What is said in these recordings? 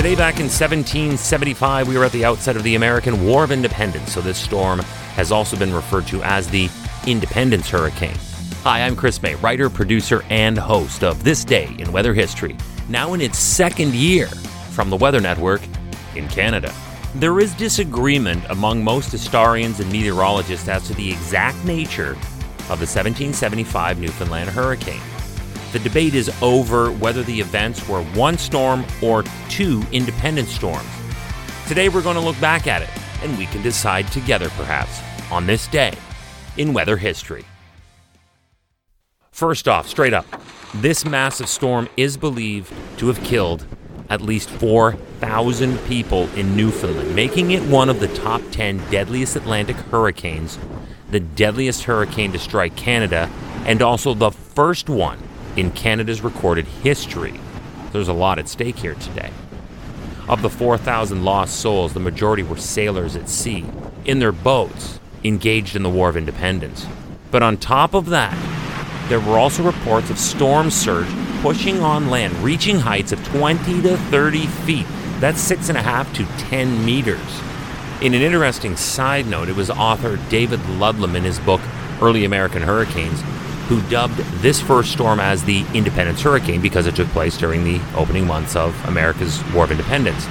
Today, back in 1775, we were at the outset of the American War of Independence, so this storm has also been referred to as the Independence Hurricane. Hi, I'm Chris May, writer, producer, and host of This Day in Weather History, now in its second year from the Weather Network in Canada. There is disagreement among most historians and meteorologists as to the exact nature of the 1775 Newfoundland hurricane. The debate is over whether the events were one storm or two independent storms. Today we're going to look back at it, and we can decide together, perhaps, on this day in weather history. First off, straight up, this massive storm is believed to have killed at least 4,000 people in Newfoundland, making it one of the top 10 deadliest Atlantic hurricanes, the deadliest hurricane to strike Canada, and also the first one in Canada's recorded history. There's a lot at stake here today. Of the 4,000 lost souls, the majority were sailors at sea, in their boats, engaged in the War of Independence. But on top of that, there were also reports of storm surge pushing on land, reaching heights of 20 to 30 feet. That's six and a half to 10 meters. In an interesting side note, it was author David Ludlum in his book Early American Hurricanes who dubbed this first storm as the Independence Hurricane because it took place during the opening months of America's War of Independence.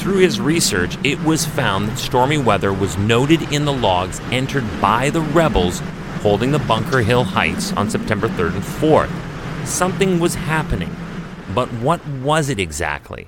Through his research, it was found that stormy weather was noted in the logs entered by the rebels holding the Bunker Hill Heights on September 3rd and 4th. Something was happening, but what was it exactly?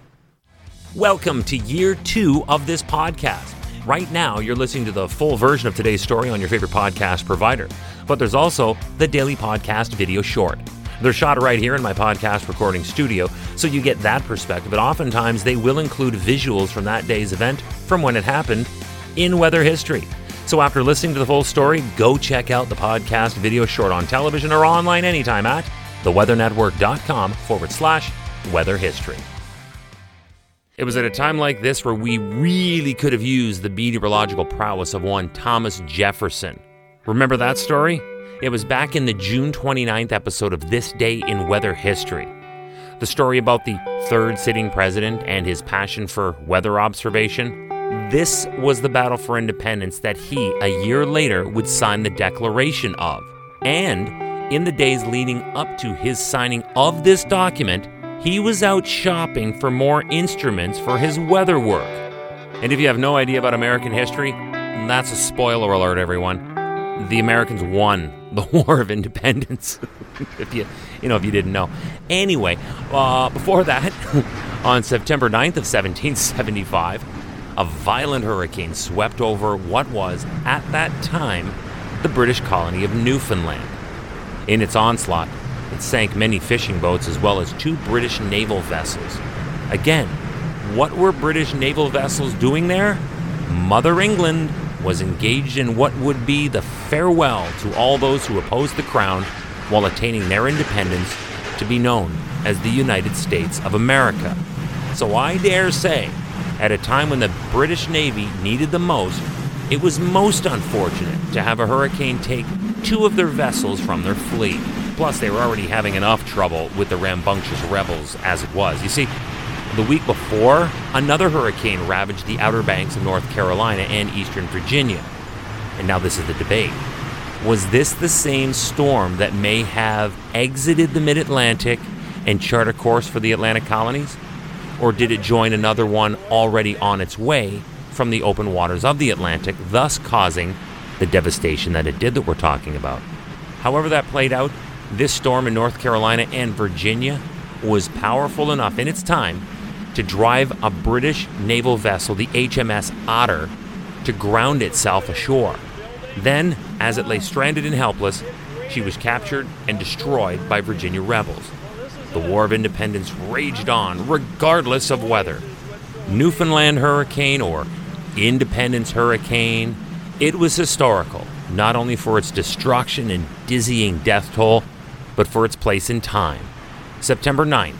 Welcome to year two of this podcast. Right now, you're listening to the full version of today's story on your favorite podcast provider but there's also the daily podcast video short. They're shot right here in my podcast recording studio, so you get that perspective. And oftentimes, they will include visuals from that day's event from when it happened in weather history. So after listening to the full story, go check out the podcast video short on television or online anytime at theweathernetwork.com forward slash weather history. It was at a time like this where we really could have used the meteorological prowess of one Thomas Jefferson. Remember that story? It was back in the June 29th episode of This Day in Weather History. The story about the third sitting president and his passion for weather observation. This was the battle for independence that he, a year later, would sign the Declaration of. And in the days leading up to his signing of this document, he was out shopping for more instruments for his weather work. And if you have no idea about American history, that's a spoiler alert, everyone the Americans won the War of Independence. if you, you know, if you didn't know. Anyway, uh, before that, on September 9th of 1775, a violent hurricane swept over what was, at that time, the British colony of Newfoundland. In its onslaught, it sank many fishing boats as well as two British naval vessels. Again, what were British naval vessels doing there? Mother England was engaged in what would be the farewell to all those who opposed the crown while attaining their independence to be known as the United States of America. So I dare say, at a time when the British Navy needed the most, it was most unfortunate to have a hurricane take two of their vessels from their fleet. Plus, they were already having enough trouble with the rambunctious rebels as it was. You see, the week before, another hurricane ravaged the Outer Banks of North Carolina and eastern Virginia. And now this is the debate. Was this the same storm that may have exited the mid Atlantic and chart a course for the Atlantic colonies? Or did it join another one already on its way from the open waters of the Atlantic, thus causing the devastation that it did that we're talking about? However, that played out, this storm in North Carolina and Virginia was powerful enough in its time to drive a British naval vessel, the HMS Otter, to ground itself ashore. Then, as it lay stranded and helpless, she was captured and destroyed by Virginia rebels. The War of Independence raged on, regardless of weather. Newfoundland Hurricane or Independence Hurricane, it was historical, not only for its destruction and dizzying death toll, but for its place in time. September 9th,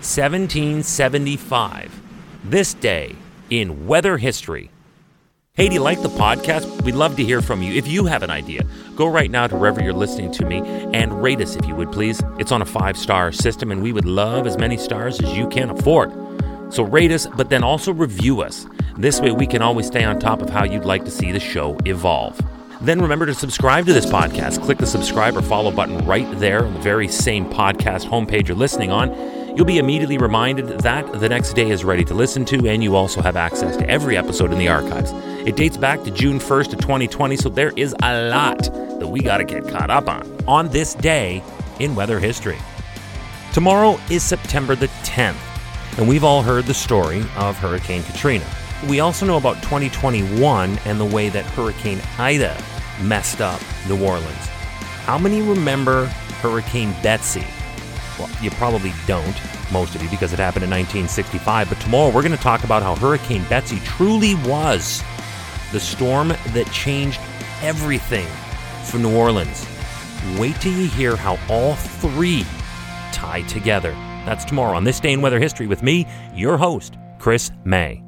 1775. This day in weather history. Hey, do you like the podcast? We'd love to hear from you. If you have an idea, go right now to wherever you're listening to me and rate us if you would please. It's on a five star system, and we would love as many stars as you can afford. So rate us, but then also review us. This way we can always stay on top of how you'd like to see the show evolve. Then remember to subscribe to this podcast. Click the subscribe or follow button right there on the very same podcast homepage you're listening on. You'll be immediately reminded that the next day is ready to listen to, and you also have access to every episode in the archives. It dates back to June 1st of 2020, so there is a lot that we got to get caught up on on this day in weather history. Tomorrow is September the 10th, and we've all heard the story of Hurricane Katrina. We also know about 2021 and the way that Hurricane Ida messed up New Orleans. How many remember Hurricane Betsy? Well, you probably don't, most of you, because it happened in 1965. But tomorrow we're going to talk about how Hurricane Betsy truly was the storm that changed everything for New Orleans. Wait till you hear how all three tie together. That's tomorrow on This Day in Weather History with me, your host, Chris May.